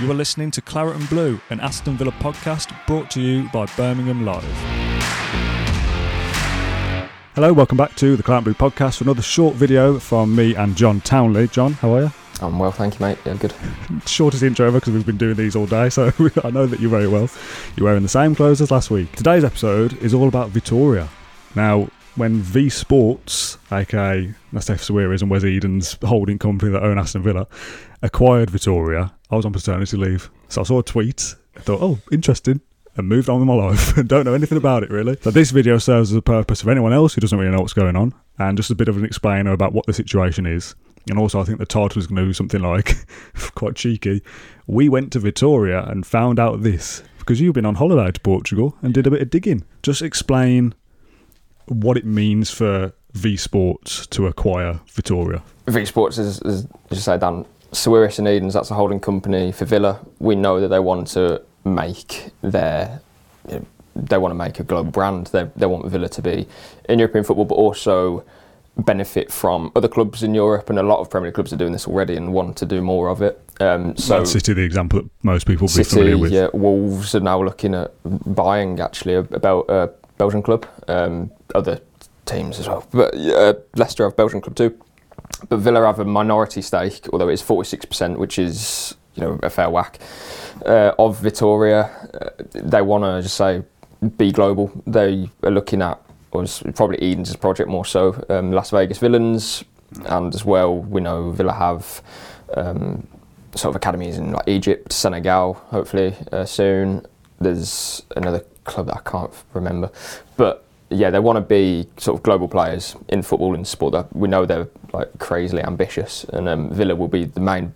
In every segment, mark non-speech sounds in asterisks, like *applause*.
You are listening to Claret and Blue, an Aston Villa podcast brought to you by Birmingham Live. Hello, welcome back to the Claret and Blue podcast for another short video from me and John Townley. John, how are you? I'm well, thank you, mate. Yeah, good. *laughs* Shortest intro ever because we've been doing these all day, so *laughs* I know that you're very well. You're wearing the same clothes as last week. Today's episode is all about Vitoria. Now, when V Sports, aka Nassef Sawiris and Wes Eden's holding company that own Aston Villa, acquired Vitoria, I was on paternity leave. So I saw a tweet. I thought, oh, interesting. And moved on with my *laughs* life and don't know anything about it really. So this video serves as a purpose for anyone else who doesn't really know what's going on and just a bit of an explainer about what the situation is. And also, I think the title is going to do something like, *laughs* quite cheeky, we went to Vitoria and found out this because you've been on holiday to Portugal and did a bit of digging. Just explain what it means for V Sports to acquire Vitoria. V Sports is, is you say, Dan, Sawiris and Edens, that's a holding company for Villa. We know that they want to make their, you know, they want to make a global brand. They, they want Villa to be in European football, but also benefit from other clubs in Europe, and a lot of Premier League clubs are doing this already and want to do more of it. Um, so Man City, the example that most people will be City, familiar with. yeah, Wolves are now looking at buying actually a, about a Belgian club, um, other teams as well. But uh, Leicester have Belgian club too. But Villa have a minority stake, although it's 46%, which is you know a fair whack uh, of Vitoria. Uh, they want to just say be global. They are looking at probably Eden's project more so um, Las Vegas Villains, and as well we know Villa have um, sort of academies in like Egypt, Senegal, hopefully uh, soon. There's another club that I can't remember, but yeah, they want to be sort of global players in football and sport. We know they're like crazily ambitious, and um, Villa will be the main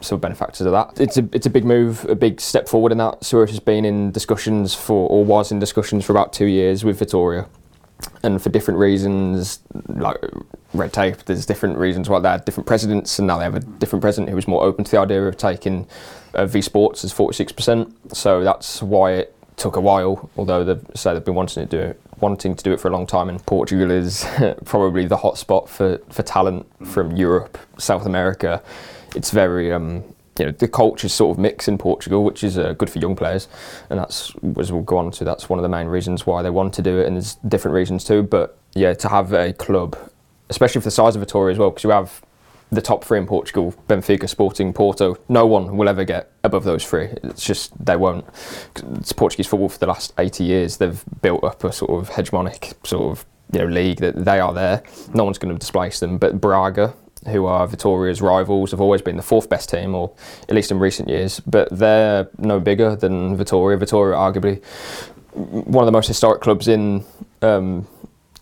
sort of benefactors of that. It's a it's a big move, a big step forward in that. Sawiris has been in discussions for, or was in discussions for about two years with Vitoria, and for different reasons, like red tape. There's different reasons why they had different presidents, and now they have a different president who was more open to the idea of taking uh, V Sports as 46%. So that's why it took a while. Although they've said they've been wanting to do it, wanting to do it for a long time, and Portugal is *laughs* probably the hotspot for for talent from Europe, South America. It's very um, you know the culture's sort of mix in Portugal, which is uh, good for young players, and that's as we'll go on to. That's one of the main reasons why they want to do it, and there's different reasons too. But yeah, to have a club, especially for the size of a tour as well, because you have the top three in Portugal: Benfica, Sporting, Porto. No one will ever get above those three. It's just they won't. It's Portuguese football for the last 80 years. They've built up a sort of hegemonic sort of you know league that they are there. No one's going to displace them. But Braga who are Vitoria's rivals, have always been the fourth best team, or at least in recent years. But they're no bigger than Vitoria. Vitoria, arguably one of the most historic clubs in um,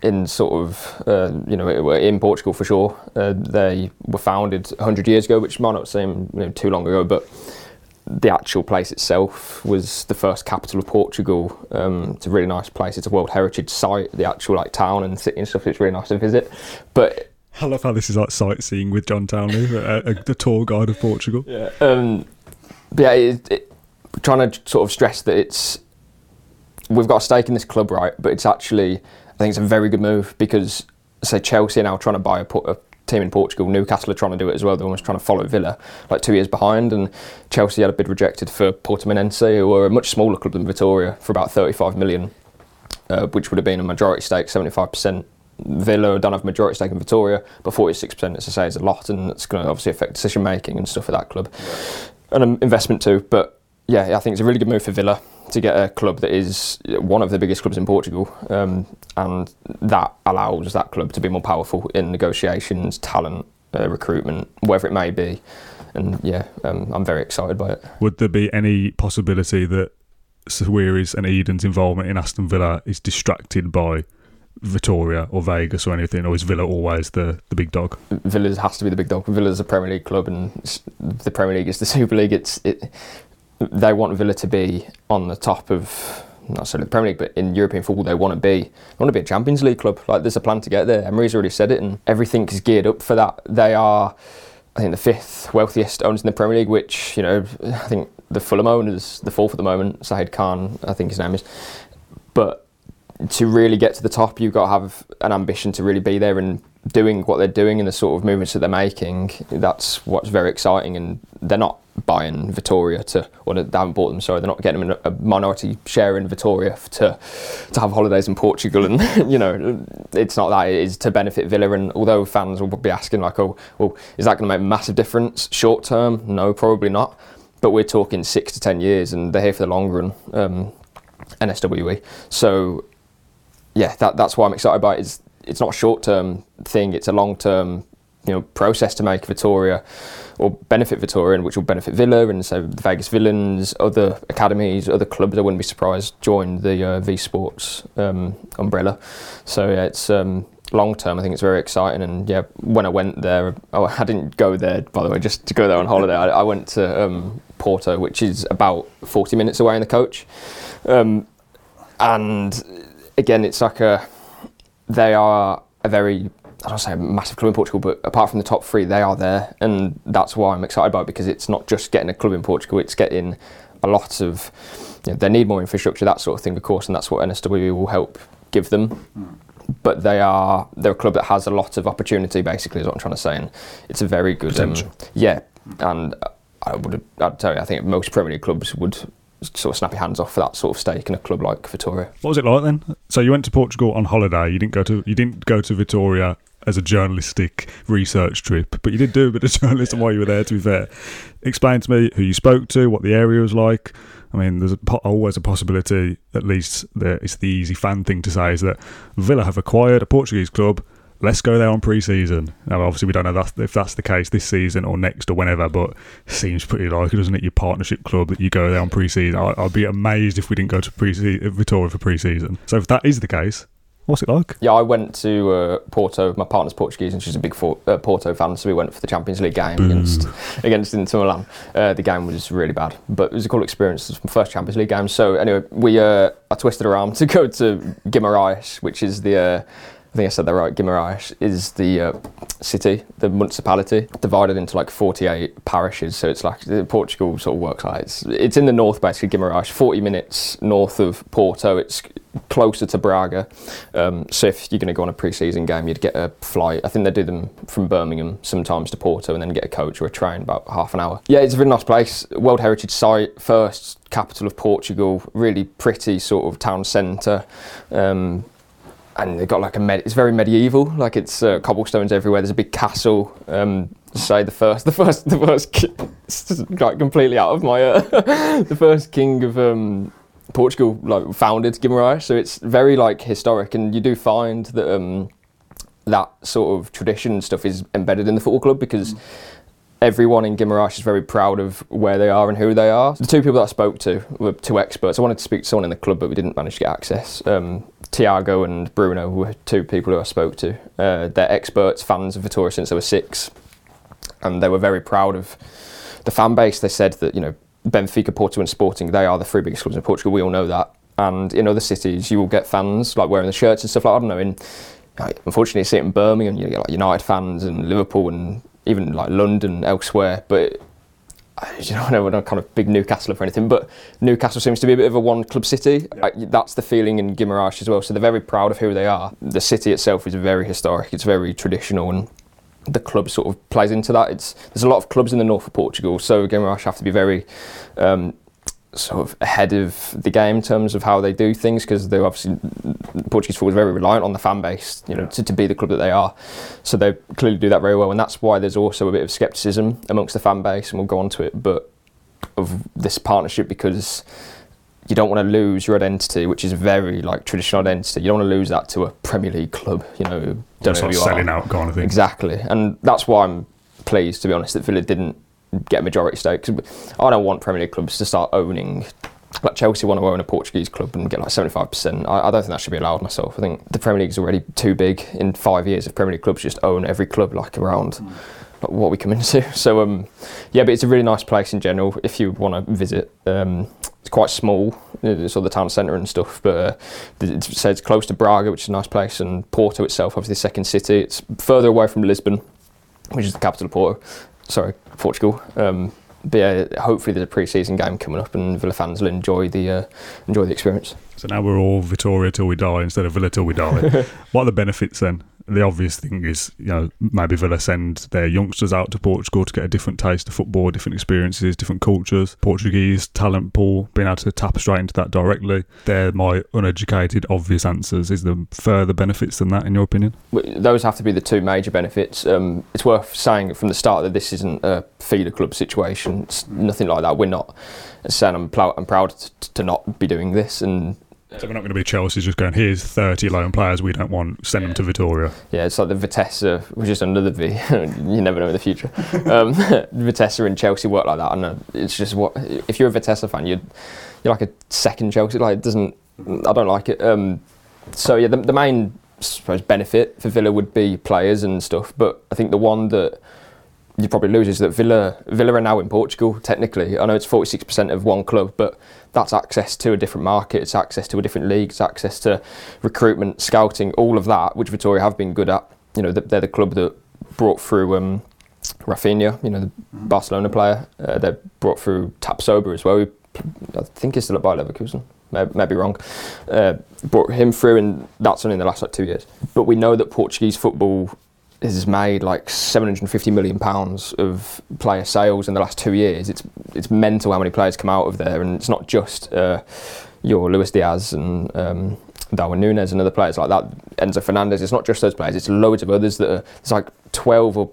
in sort of uh, you know in Portugal for sure. Uh, they were founded 100 years ago, which might not seem you know, too long ago, but the actual place itself was the first capital of Portugal. Um, it's a really nice place. It's a World Heritage Site. The actual like town and city and stuff. It's really nice to visit, but I love how this is like sightseeing with John Townley, a, the tour guide of Portugal. Yeah. Um, but yeah, it, it, trying to sort of stress that it's we've got a stake in this club, right? But it's actually I think it's a very good move because say Chelsea are now trying to buy a, a team in Portugal. Newcastle are trying to do it as well. They're almost trying to follow Villa, like two years behind. And Chelsea had a bid rejected for Porto Portimonense, who were a much smaller club than Vitoria, for about 35 million, uh, which would have been a majority stake, 75%. Villa don't have a majority stake in Vitoria, but 46%, as I say, is a lot, and it's going to obviously affect decision making and stuff for that club. And an investment too. But yeah, I think it's a really good move for Villa to get a club that is one of the biggest clubs in Portugal, um, and that allows that club to be more powerful in negotiations, talent, uh, recruitment, whatever it may be. And yeah, um, I'm very excited by it. Would there be any possibility that Sawiris and Eden's involvement in Aston Villa is distracted by Vitoria or Vegas or anything, or is Villa always the, the big dog? Villa has to be the big dog. Villa's a Premier League club, and the Premier League is the *laughs* Super League. It's it, they want Villa to be on the top of not necessarily the Premier League, but in European football, they want to be they want to be a Champions League club. Like there's a plan to get there. Emery's already said it, and everything is geared up for that. They are, I think, the fifth wealthiest owners in the Premier League, which you know, I think the Fulham owners the fourth at the moment. Shahid Khan, I think his name is, but to really get to the top, you've got to have an ambition to really be there and doing what they're doing and the sort of movements that they're making. That's what's very exciting, and they're not buying Vitoria to, or they haven't bought them. Sorry, they're not getting a minority share in Vitoria to to have holidays in Portugal, and *laughs* you know, it's not that it is to benefit Villa. And although fans will be asking like, oh, well, is that going to make a massive difference short term? No, probably not. But we're talking six to ten years, and they're here for the long run. Um, NSWE. So yeah, that, that's why I'm excited about it. It's, it's not a short term thing; it's a long term you know process to make Vitoria or benefit Vitoria, which will benefit Villa and so the Vegas Villains, other academies, other clubs. I wouldn't be surprised join the uh, V Sports um, umbrella. So yeah, it's um, long term. I think it's very exciting. And yeah, when I went there, oh, I didn't go there by the way, just to go there on holiday. I, I went to um, Porto, which is about 40 minutes away in the coach. Um, and again, it's like a they are a very I don't say a massive club in Portugal, but apart from the top three, they are there, and that's why I'm excited about it because it's not just getting a club in Portugal; it's getting a lot of. You know, they need more infrastructure, that sort of thing, of course, and that's what NSW will help give them. Mm. But they are they're a club that has a lot of opportunity, basically, is what I'm trying to say, and it's a very good. Um, yeah, and I would I'd tell you, I think most Premier League clubs would sort of snap your hands off for that sort of stake in a club like Vitoria. What was it like then? So you went to Portugal on holiday. You didn't go to you didn't go to Vitoria as a journalistic research trip, but you did do a bit of *laughs* journalism while you were there. To be fair, explain to me who you spoke to, what the area was like. I mean, there's a, always a possibility, at least the, it's the easy fan thing to say, is that Villa have acquired a Portuguese club let's go there on pre-season. Now, obviously, we don't know that, if that's the case this season or next or whenever, but seems pretty likely, doesn't it? Your partnership club that you go there on pre-season. I, would be amazed if we didn't go to pre-season, Vitoria for pre-season. So if that is the case, What's it like? Yeah, I went to uh, Porto. My partner's Portuguese, and she's a big for, uh, Porto fan. So we went for the Champions League game against against Inter Milan. Uh, the game was really bad, but it was a cool experience. It was my first Champions League game. So anyway, we uh, I twisted around *laughs* to go to Guimarães, which is the uh, I think I said that right, Guimarães is the uh, city, the municipality, divided into like 48 parishes. So it's like Portugal sort of works like it's, it's in the north basically, Guimarães, 40 minutes north of Porto. It's closer to Braga. Um, so if you're going to go on a pre-season game, you'd get a flight. I think they do them from Birmingham sometimes to Porto and then get a coach or a train about half an hour. Yeah, it's a really nice place. World Heritage Site, first capital of Portugal, really pretty sort of town centre. Um, and they've got like a med- it's very medieval like it's uh, cobblestones everywhere. There's a big castle um, say the first *laughs* the first the first ki- *laughs* like completely out of my uh, *laughs* the first king of um, Portugal like founded Guimarães. So it's very like historic and you do find that um, that sort of tradition stuff is embedded in the football club because mm everyone in Guimarães is very proud of where they are and who they are. The two people that I spoke to were two experts. I wanted to speak to someone in the club, but we didn't manage to get access. Um, Tiago and Bruno were two people who I spoke to. Uh, they're experts, fans of Vitoria since they were six, and they were very proud of the fan base. They said that you know Benfica, Porto, and Sporting they are the three biggest clubs in Portugal. We all know that. And in other cities, you will get fans like wearing the shirts and stuff like that. I don't know. In like, unfortunately, you see it in Birmingham. You get like United fans and Liverpool and even like London, elsewhere. But you know, I know we're not kind of big Newcastle or anything, but Newcastle seems to be a bit of a one club city. I, that's the feeling in Guimarães as well. So they're very proud of who they are. The city itself is very historic. It's very traditional and the club sort of plays into that. It's there's a lot of clubs in the north of Portugal, so Guimarães have to be very um, sort of ahead of the game in terms of how they do things because they're obviously Portuguese football is very reliant on the fan base, you know, to, to be the club that they are. So they clearly do that very well, and that's why there's also a bit of scepticism amongst the fan base, and we'll go on to it, but of this partnership because you don't want to lose your identity, which is very like traditional identity. You don't want to lose that to a Premier League club, you know. Don't know who you selling are. out kind of thing. Exactly, and that's why I'm pleased, to be honest, that Villa didn't get a majority stake. I don't want Premier League clubs to start owning. Like Chelsea want to own a Portuguese club and get like 75%. I, I don't think that should be allowed myself. I think the Premier League is already too big in five years if Premier League clubs just own every club like around mm. like, what we come into. *laughs* So, um, yeah, but it's a really nice place in general if you want to visit. Um, it's quite small, it's all the town centre and stuff, but uh, it's close to Braga, which is a nice place, and Porto itself, obviously the second city. It's further away from Lisbon, which is the capital of Porto sorry, Portugal. Um, but yeah, hopefully there's a pre-season game coming up, and Villa fans will enjoy the uh, enjoy the experience. So now we're all Vitoria till we die instead of Villa till we die. *laughs* what are the benefits then? The obvious thing is, you know, maybe Villa send their youngsters out to Portugal to get a different taste of football, different experiences, different cultures. Portuguese talent pool, being able to tap straight into that directly. They're my uneducated, obvious answers. Is there further benefits than that, in your opinion? Those have to be the two major benefits. Um, it's worth saying from the start that this isn't a feeder club situation. It's nothing like that. We're not saying I'm, pl- I'm proud to not be doing this and so we're not going to be Chelsea just going, here's 30 loan players we don't want, send them to Vitoria. Yeah, it's like the Vitesse, which is another V. *laughs* you never know in the future. Um, *laughs* Vitesse and Chelsea work like that. And it's just what, if you're a Vitesse fan, you're, you're like a second Chelsea. Like, it doesn't, I don't like it. Um, so, yeah, the, the main, I suppose, benefit for Villa would be players and stuff. But I think the one that you probably lose is that Villa Villa are now in Portugal. Technically, I know it's forty six percent of one club, but that's access to a different market. It's access to a different league. It's access to recruitment, scouting, all of that, which Vitoria have been good at. You know, they're the club that brought through um, Rafinha, you know, the. Barcelona player. Uh, they brought through Tapsoba as well. I think he's still at Bayer Leverkusen. Maybe, maybe wrong. Uh, brought him through, and that's only in the last like two years. But we know that Portuguese football has made like 750 million pounds of player sales in the last two years. It's it's mental how many players come out of there, and it's not just uh, your Luis Diaz and um, Darwin Nunez and other players like that. Enzo Fernandez. It's not just those players. It's loads of others that are. It's like 12 or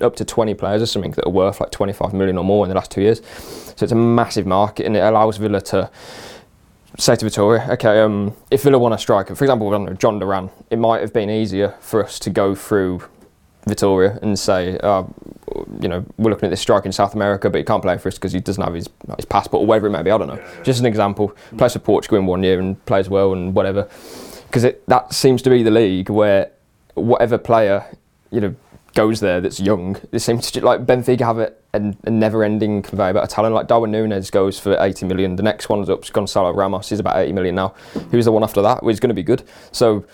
up to 20 players or something that are worth like 25 million or more in the last two years. So it's a massive market, and it allows Villa to say to Vitoria, okay, um, if Villa want a striker, for example, Jhon Duran, it might have been easier for us to go through Vitoria and say, uh, you know, we're looking at this striker in South America, but he can't play for us because he doesn't have his, his passport or whatever it may be. I don't know. Just an example. Plays for Portugal in one year and plays well and whatever. Because that seems to be the league where whatever player, you know, goes there that's young, it seems to like Benfica have a, a, a never-ending conveyor belt of talent. Like Darwin Nunez goes for 80 million. The next one's up, Gonzalo Ramos. He's about 80 million now. Who's the one after that? Well, he's going to be good. So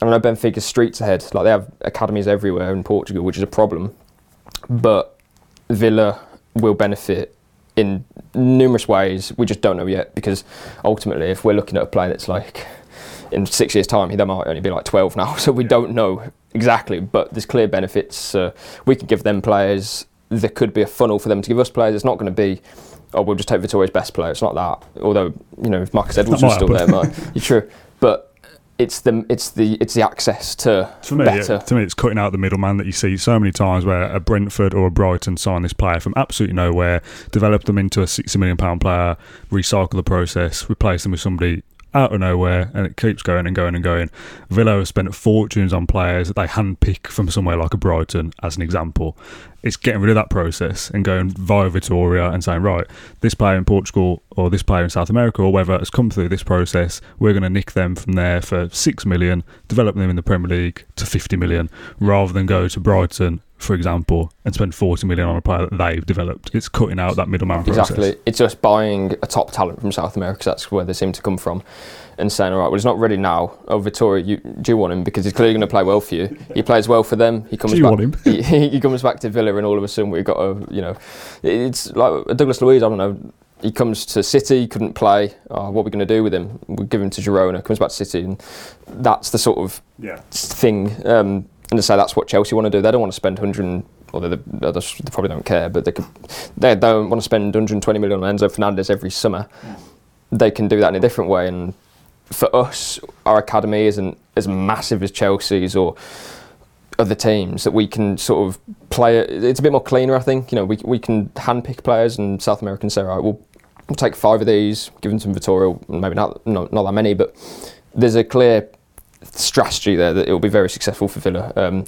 I know Benfica's streets ahead. Like they have academies everywhere in Portugal, which is a problem. But Villa will benefit in numerous ways. We just don't know yet because ultimately, if we're looking at a player that's like in six years' time, he might only be like 12 now. *laughs* So we don't know exactly. But there's clear benefits. Uh, we can give them players. There could be a funnel for them to give us players. It's not going to be. Oh, we'll just take Vitoria's best player. It's not that. Although, you know, if Marcus Edwards was still there, might, *laughs* you're true. But it's the it's the it's the access to to me, better. To me, it's cutting out the middleman that you see so many times where a Brentford or a Brighton sign this player from absolutely nowhere, develop them into a sixty million pound player, recycle the process, replace them with somebody out of nowhere, and it keeps going and going and going. Villa have spent fortunes on players that they handpick from somewhere like a Brighton, as an example. It's getting rid of that process and going via Vitoria and saying, right, this player in Portugal or this player in South America or whether has come through this process. We're going to nick them from there for six million, develop them in the Premier League to 50 million, rather than go to Brighton for example, and spend 40 million on a player that they've developed. It's cutting out that middleman process. Exactly. It's just buying a top talent from South America, because that's where they seem to come from, and saying, all right, well, he's not ready now. Oh, Vitoria, you, do you want him? Because he's clearly going to play well for you. He plays well for them. He comes do you back, want him? *laughs* he, he comes back to Villa, and all of a sudden we've got a, you know, it's like Douglas Luiz, I don't know, he comes to City, couldn't play. Oh, what are we going to do with him? We give him to Girona, comes back to City, and that's the sort of yeah. thing. Um, and to say that's what Chelsea want to do. They don't want to spend 100 although they, they, probably don't care, but they could, they don't want to spend 120 million on Enzo Fernandez every summer. They can do that in a different way, and for us, our academy isn't as massive as Chelsea's or other teams that we can sort of play. It's a bit more cleaner, I think. You know, we we can handpick players, and South Americans say, right, we'll we'll take five of these, give them some Vitoria, maybe not, not not that many, but there's a clear strategy there that it will be very successful for Villa. Um,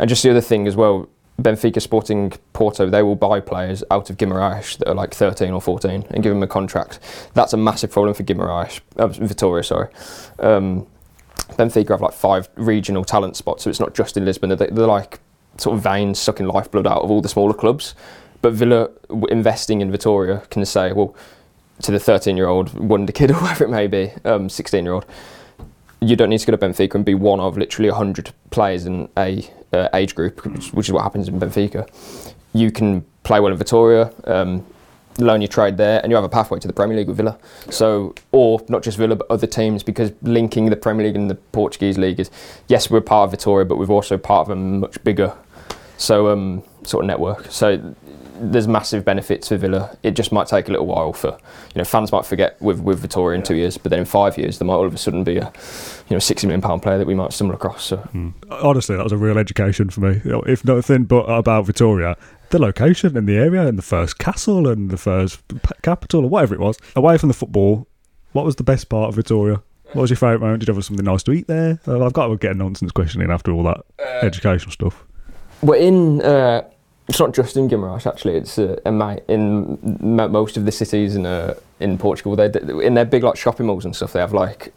and just the other thing as well, Benfica Sporting Porto, they will buy players out of Guimarães that are like 13 or 14 and give them a contract. That's a massive problem for Guimarães, uh, Vitoria, sorry. Um, Benfica have like five regional talent spots, so it's not just in Lisbon. They're, they're like sort of veins sucking lifeblood out of all the smaller clubs. But Villa investing in Vitoria can say, well, to the 13 year old wonder kid or *laughs* whatever it may be, um, 16 year old, you don't need to go to Benfica and be one of literally 100 players in a uh, age group, which, which, is what happens in Benfica. You can play well in Vitoria, Um, loan your trade there, and you have a pathway to the Premier League with Villa. So, or not just Villa, but other teams, because linking the Premier League and the Portuguese league is, yes, we're part of Vitoria, but we're also part of a much bigger, so um, sort of network. So there's massive benefits for Villa. It just might take a little while for, you know, fans might forget with with Vitoria in two years, but then in five years there might all of a sudden be a, you know, sixty million pound player that we might stumble across. So Honestly, that was a real education for me. If nothing but about Victoria, the location and the area and the first castle and the first p- capital or whatever it was. Away from the football, what was the best part of Victoria? What was your favourite moment? Did you have something nice to eat there? Uh, I've got to get a nonsense question in after all that educational stuff. We're in. Uh, it's not just in Guimarães actually. It's uh, in, my, in m- most of the cities in uh, in Portugal. They in their big like shopping malls and stuff. They have like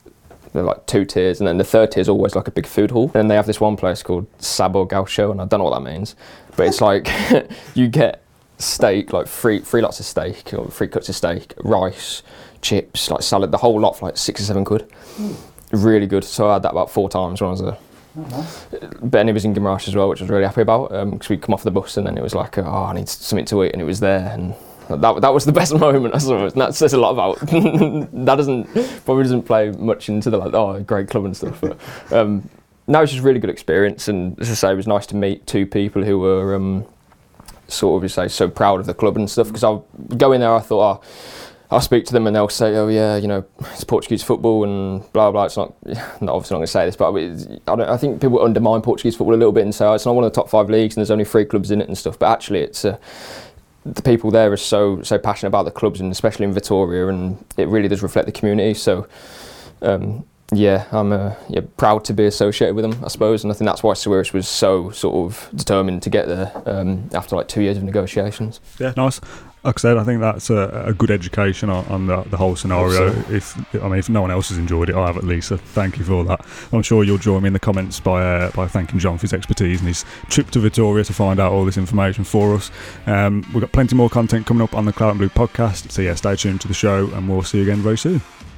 they're like two tiers, and then the third tier is always like a big food hall. And they have this one place called Sabo Gaucho, and I don't know what that means, but it's like *laughs* you get steak, like three three lots of steak or three cuts of steak, rice, chips, like salad, the whole lot for like six or seven quid. Really good. So I had that about four times when I was there. Benny was in Guimarães as well, which I was really happy about because we'd come off the bus and then it was like, oh, I need something to eat, and it was there, and that, that was the *laughs* best moment. I suppose. And that says a lot about. *laughs* that doesn't probably doesn't play much into the like, oh, great club and stuff. But um, no, it was just a really good experience, and as I say, it was nice to meet two people who were um, sort of, you say, so proud of the club and stuff. Because I go in there, I thought, oh, I'll speak to them and they'll say, oh yeah, you know, it's Portuguese football and blah blah. It's not, *laughs* not obviously not going to say this, but I, I, I think people undermine Portuguese football a little bit and say oh, it's not one of the top five leagues and there's only three clubs in it and stuff. But actually, it's uh, the people there are so so passionate about the clubs and especially in Vitoria, and it really does reflect the community. So. Um, yeah, I'm uh, yeah, proud to be associated with them, I suppose, and I think that's why Sawiris was so sort of determined to get there um, after like two years of negotiations. Yeah, nice. Like I said, I think that's a, a good education on, on the, the whole scenario. So- If I mean, if no one else has enjoyed it, I have at least. So thank you for that. I'm sure you'll join me in the comments by uh, by thanking John for his expertise and his trip to Victoria to find out all this information for us. Um, we've got plenty more content coming up on the Claret and Blue podcast. So yeah, stay tuned to the show, and we'll see you again very soon.